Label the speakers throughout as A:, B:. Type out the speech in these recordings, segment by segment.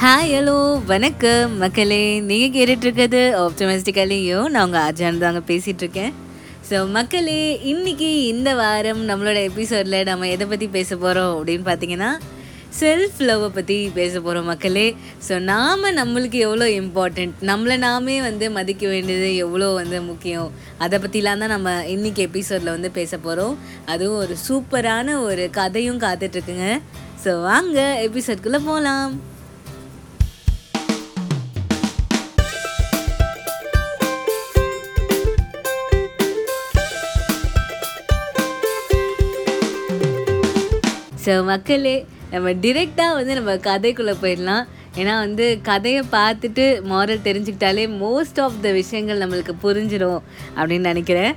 A: Hi hello வணக்கம். மக்களே நீங்கள் கேட்டுட்ருக்கிறது ஆப்டமிஸ்டிக்கலையும் நான் உங்கள் அஜான் தாங்க பேசிகிட்ருக்கேன் ஸோ மக்களே இன்னைக்கு இந்த வாரம் நம்மளோட எபிசோடில் நம்ம எதை பற்றி பேச போகிறோம் அப்படின்னு பார்த்தீங்கன்னா செல்ஃப் லவ்வை பற்றி பேச போகிறோம் மக்களே. ஸோ நாம் நம்மளுக்கு எவ்வளோ இம்பார்ட்டண்ட் நம்மளை நாமே வந்து மதிக்க வேண்டியது எவ்வளோ வந்து முக்கியம்? அதை பற்றிலாம் தான் நம்ம இன்றைக்கி எபிசோடில் வந்து பேச போகிறோம் அதுவும் ஒரு சூப்பரான ஒரு கதையும் காத்துட்ருக்குங்க. ஸோ வாங்க எபிசோட்குள்ளே போகலாம் ஸோ மக்களே நம்ம டிரெக்டாக வந்து நம்ம கதைக்குள்ளே போயிடலாம். ஏன்னா வந்து கதையை பார்த்துட்டு மாரல் தெரிஞ்சுக்கிட்டாலே மோஸ்ட் ஆஃப் த விஷயங்கள் நம்மளுக்கு புரிஞ்சிடும் அப்படின்னு நினைக்கிறேன்.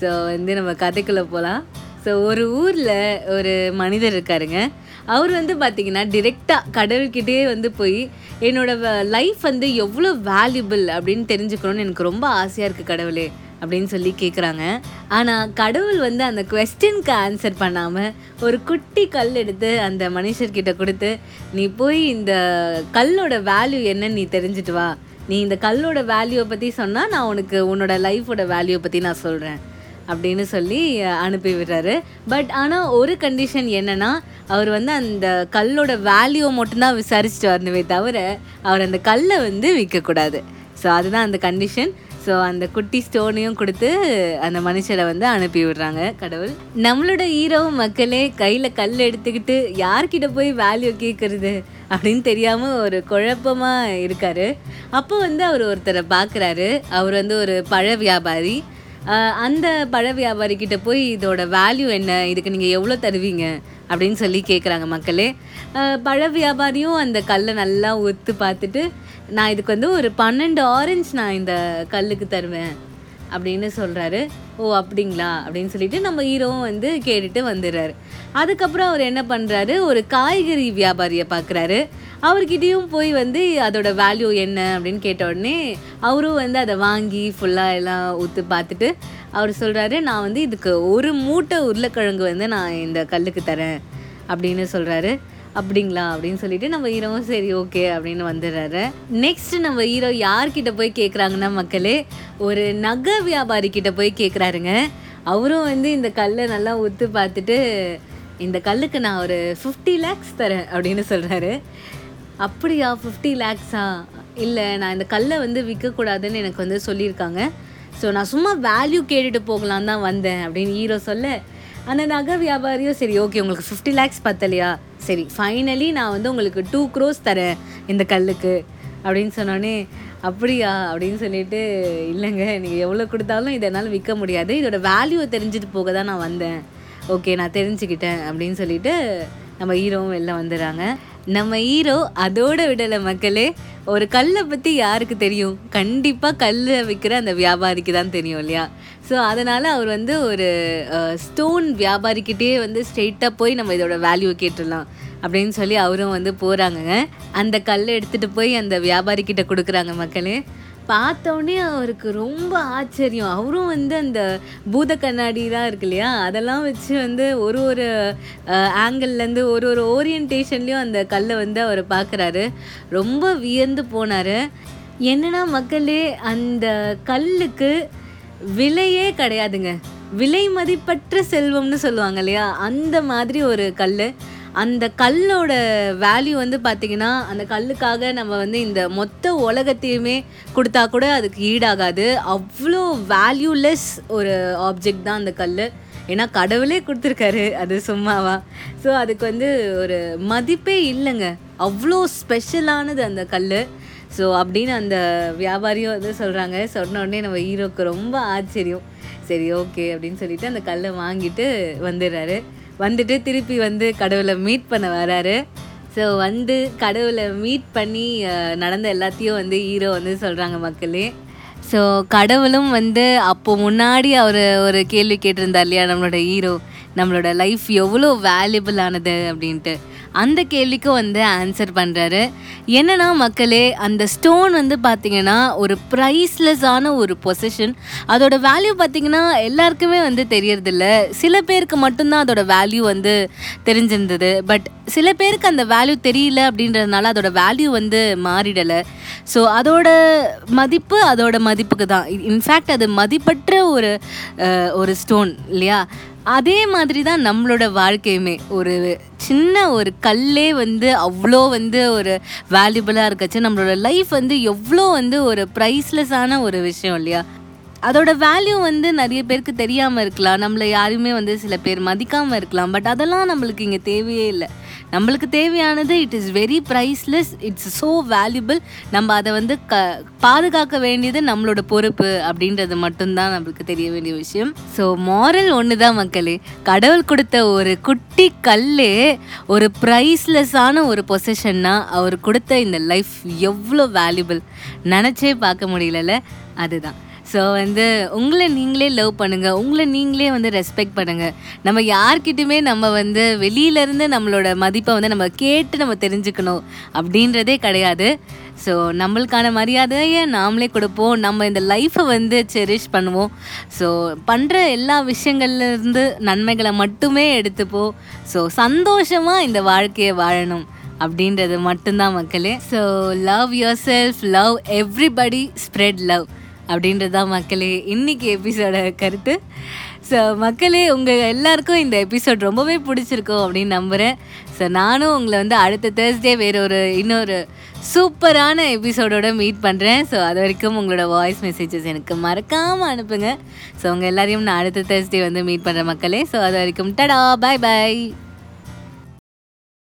A: ஸோ வந்து நம்ம கதைக்குள்ளே போகலாம் ஸோ ஒரு ஊரில் ஒரு மனிதர் இருக்காருங்க. அவர் வந்து பார்த்திங்கன்னா டிரெக்டாக கடவுள்கிட்டே வந்து போய் என்னோடய லைஃப் வந்து எவ்வளோ வேல்யூபிள் அப்படின்னு தெரிஞ்சுக்கணும்னு எனக்கு ரொம்ப ஆசையாக இருக்குது கடவுளே. அப்படின்னு சொல்லி கேட்குறாங்க ஆனால் கடவுள் வந்து அந்த கொஸ்டினுக்கு ஆன்சர் பண்ணாமல் ஒரு குட்டி கல் எடுத்து அந்த மனுஷர்கிட்ட கொடுத்து நீ போய் இந்த கல்லோட வேல்யூ என்னன்னு நீ தெரிஞ்சுட்டு வா. நீ இந்த கல்லோட வேல்யூவை பற்றி சொன்னால் நான் உனக்கு உன்னோட லைஃபோட வேல்யூவை பற்றி நான் சொல்கிறேன் அப்படின்னு சொல்லி அனுப்பி விடுறாரு. பட் ஆனால் ஒரு கண்டிஷன் என்னன்னா அவர் வந்து அந்த கல்லோட வேல்யூவை மட்டும்தான் விசாரிச்சுட்டு வரணுமே தவிர அவர் அந்த கல்லை வந்து விற்கக்கூடாது ஸோ அதுதான் அந்த கண்டிஷன் ஸோ அந்த குட்டி ஸ்டோனையும் கொடுத்து அந்த மனுஷரை வந்து அனுப்பி விடுறாங்க கடவுள். நம்மளோட ஹீரோவும் மக்களே கையில் கல் எடுத்துக்கிட்டு யார்கிட்ட போய் வேல்யூ கேட்குறது அப்படின்னு தெரியாமல் ஒரு குழப்பமாக இருக்காரு. அப்போ வந்து அவர் ஒருத்தரை பார்க்குறாரு அவர் வந்து ஒரு பழ வியாபாரி. அந்த பழ வியாபாரிக்கிட்ட போய் இதோட வேல்யூ என்ன? இதுக்கு நீங்கள் எவ்வளோ தருவீங்க? அப்படின்னு சொல்லி கேட்குறாங்க மக்களே. பழ வியாபாரியும் அந்த கல்லை நல்லா ஒத்து பார்த்துட்டு நான் இதுக்கு வந்து ஒரு பன்னெண்டு ஆரஞ்சு நான் இந்த கல்லுக்கு தருவேன் அப்படின்னு சொல்கிறாரு ஓ அப்படிங்களா? அப்படின்னு சொல்லிட்டு நம்ம ஹீரோவும் வந்து கேட்டுட்டு வந்துடுறாரு. அதுக்கப்புறம் அவர் என்ன பண்ணுறாரு ஒரு காய்கறி வியாபாரியை பார்க்குறாரு அவர்கிட்டயும் போய் வந்து அதோட வேல்யூ என்ன அப்படின்னு கேட்ட உடனே அவரும் வந்து அதை வாங்கி ஃபுல்லாக எல்லாம் ஊற்று பார்த்துட்டு அவர் சொல்கிறாரு நான் வந்து இதுக்கு ஒரு மூட்டை உருளைக்கிழங்கு வந்து நான் இந்த கல்லுக்கு தரேன் அப்படின்னு சொல்கிறாரு அப்படிங்களா? அப்படின்னு சொல்லிட்டு நம்ம ஹீரோவும் சரி ஓகே அப்படின்னு வந்துடுறாரு. நெக்ஸ்ட் நம்ம ஹீரோ யார்கிட்ட போய் கேட்குறாங்கன்னா மக்களே ஒரு நகை வியாபாரி கிட்ட போய் கேட்குறாருங்க அவரும் வந்து இந்த கல்லை நல்லா உத்து பார்த்துட்டு இந்த கல்லுக்கு நான் ஒரு ஃபிஃப்டி லேக்ஸ் தரேன் அப்படின்னு சொல்கிறாரு அப்படியா? ஃபிஃப்டி லேக்ஸா இல்லை நான் இந்த கல்லை வந்து விற்கக்கூடாதுன்னு எனக்கு வந்து சொல்லியிருக்காங்க. ஸோ நான் சும்மா வேல்யூ கேட்டுட்டு போகலாம் தான் வந்தேன் அப்படின்னு ஹீரோ சொல்ல அந்த நகை வியாபாரியும் சரி ஓகே உங்களுக்கு ஃபிஃப்டி லேக்ஸ் பத்தலையா? சரி ஃபைனலி நான் வந்து உங்களுக்கு டூ க்ரோஸ் தரேன் இந்த கல்லுக்கு அப்படின்னு சொன்னோடனே அப்படியா? அப்படின்னு சொல்லிட்டு இல்லைங்க நீங்கள் எவ்வளோ கொடுத்தாலும் இதை என்னால் விற்க முடியாது. இதோட வேல்யூவை தெரிஞ்சுட்டு போக தான் நான் வந்தேன். ஓகே நான் தெரிஞ்சுக்கிட்டேன் அப்படின்னு சொல்லிட்டு நம்ம ஹீரோவும் வெளில வந்துடுறாங்க. நம்ம ஹீரோ அதோட விடலை மக்களே. ஒரு கல்லை பற்றி யாருக்கு தெரியும்? கண்டிப்பாக கல்லை விற்கிற அந்த வியாபாரிக்கு தான் தெரியும் இல்லையா? ஸோ அதனால் அவர் வந்து ஒரு ஸ்டோன் வியாபாரிக்கிட்டே வந்து ஸ்ட்ரெயிட்டாக போய் நம்ம இதோட வேல்யூ கேட்டுடலாம் அப்படின்னு சொல்லி அவரும் வந்து போகிறாங்கங்க அந்த கல்லை எடுத்துகிட்டு போய் அந்த வியாபாரிக்கிட்ட கொடுக்குறாங்க மக்களே. பார்த்தோன்னே அவருக்கு ரொம்ப ஆச்சரியம். அவரும் வந்து அந்த பூத கண்ணாடிலாம் இருக்கு இல்லையா? அதெல்லாம் வச்சு வந்து ஒரு ஒரு ஆங்கிள்லேருந்து ஒரு ஒரு ஓரியன்டேஷன்லேயும் அந்த கல்லை வந்து அவர் பார்க்குறாரு. ரொம்ப வியந்து போனார். என்னென்னா மக்களே அந்த கல்லுக்கு விலையே கிடையாதுங்க. விலை மதிப்பற்ற செல்வம்னு சொல்லுவாங்க இல்லையா? அந்த மாதிரி ஒரு கல் அந்த கல்லோட வேல்யூ வந்து பார்த்திங்கன்னா அந்த கல்லுக்காக நம்ம வந்து இந்த மொத்த உலகத்தையுமே கொடுத்தா கூட அதுக்கு ஈடாகாது. அவ்வளோ வேல்யூலெஸ் ஒரு ஆப்ஜெக்ட் தான் அந்த கல் ஏன்னா கடவுளே கொடுத்துருக்காரு. அது சும்மாவா? ஸோ அதுக்கு வந்து ஒரு மதிப்பே இல்லைங்க. அவ்வளோ ஸ்பெஷலானது அந்த கல் ஸோ அப்படின்னு அந்த வியாபாரியும் வந்து சொல்கிறாங்க சொன்ன உடனே நம்ம ஹீரோக்கு ரொம்ப ஆச்சரியம். சரி ஓகே அப்படின்னு சொல்லிட்டு அந்த கல்லை வாங்கிட்டு வந்துடுறாரு. வந்துட்டு திருப்பி வந்து கடவுளை மீட் பண்ண வராரு. ஸோ வந்து கடவுளை மீட் பண்ணி நடந்த எல்லாத்தையும் வந்து ஹீரோ வந்து சொல்கிறாங்க மக்களே. ஸோ கடவுளும் வந்து அப்போ முன்னாடி அவர் ஒரு கேள்வி கேட்டிருந்தார் இல்லையா நம்மளோட ஹீரோ நம்மளோட லைஃப் எவ்வளோ வேல்யூபிள் ஆனது அப்படின்ட்டு. அந்த கேள்விக்கும் வந்து ஆன்சர் பண்ணுறாரு என்னன்னா மக்களே அந்த ஸ்டோன் வந்து பார்த்திங்கன்னா ஒரு ப்ரைஸ்லெஸ்ஸான ஒரு பொசிஷன் அதோட வேல்யூ பார்த்தீங்கன்னா எல்லாருக்குமே வந்து தெரியறதில்ல. சில பேருக்கு மட்டும்தான் அதோட வேல்யூ வந்து தெரிஞ்சிருந்தது. பட் சில பேருக்கு அந்த வேல்யூ தெரியல அப்படின்றதுனால அதோட வேல்யூ வந்து மாறிடலை. ஸோ அதோட மதிப்பு அதோட மதிப்புக்கு தான். இன்ஃபேக்ட் அது மதிப்பற்ற ஒரு ஒரு ஸ்டோன் இல்லையா? அதே மாதிரி தான் நம்மளோட வாழ்க்கையுமே. ஒரு சின்ன ஒரு கல்லே வந்து அவ்வளோ வந்து ஒரு வேல்யூபிளாக இருக்கச்சு. நம்மளோட லைஃப் வந்து எவ்வளோ வந்து ஒரு ப்ரைஸ்லெஸ்ஸான ஒரு விஷயம் இல்லையா? அதோட வேல்யூ வந்து நிறைய பேருக்கு தெரியாமல் இருக்கலாம். நம்மளை யாருமே வந்து சில பேர் மதிக்காமல் இருக்கலாம். பட் அதெல்லாம் நம்மளுக்கு இங்கே தேவையே இல்லை. நம்மளுக்கு தேவையானது it is very priceless it's so valuable நம்ம அதை வந்து க பாதுகாக்க வேண்டியது நம்மளோட பொறுப்பு அப்படின்றது மட்டும்தான் நம்மளுக்கு தெரிய வேண்டிய விஷயம். ஸோ மாரல் ஒன்று தான் மக்களே. கடவுள் கொடுத்த ஒரு குட்டி கல் ஒரு ப்ரைஸ்லெஸ்ஸான ஒரு பொசிஷன்னா அவர் கொடுத்த இந்த லைஃப் எவ்வளோ வேல்யூபிள் நினச்சே பார்க்க முடியலல்ல? அதுதான். ஸோ வந்து உங்களை நீங்களே லவ் பண்ணுங்கள் உங்களை நீங்களே வந்து ரெஸ்பெக்ட் பண்ணுங்கள் நம்ம யார்கிட்டயுமே நம்ம வந்து வெளியிலேருந்து நம்மளோட மதிப்பை வந்து நம்ம கேட்டு நம்ம தெரிஞ்சுக்கணும் அப்படின்றதே கிடையாது. ஸோ நம்மளுக்கான மரியாதையை நாமளே கொடுப்போம். நம்ம இந்த லைஃப்பை வந்து செரிஷ் பண்ணுவோம். ஸோ பண்ணுற எல்லா விஷயங்கள்லேருந்து நன்மைகளை மட்டுமே எடுத்துப்போம் ஸோ சந்தோஷமாக இந்த வாழ்க்கையை வாழணும் அப்படின்றது மட்டும்தான் மக்களே. So love yourself love everybody spread love அப்படின்றது தான் மக்களே இன்னைக்கு எபிசோட கருத்து. ஸோ மக்களே உங்கள் எல்லாருக்கும் இந்த எபிசோட் ரொம்பவே பிடிச்சிருக்கும் அப்படின்னு நம்புகிறேன் ஸோ நானும் உங்களை வந்து அடுத்த தேர்ஸ்டே வேறு ஒரு இன்னொரு சூப்பரான எபிசோடோட மீட் பண்ணுறேன் ஸோ அது வரைக்கும் உங்களோட வாய்ஸ் மெசேஜஸ் எனக்கு மறக்காமல் அனுப்புங்க. ஸோ உங்கள் எல்லாரையும் நான் அடுத்த தேர்ஸ்டே வந்து மீட் பண்ணுற மக்களே. ஸோ அது வரைக்கும் டடா பாய் பாய்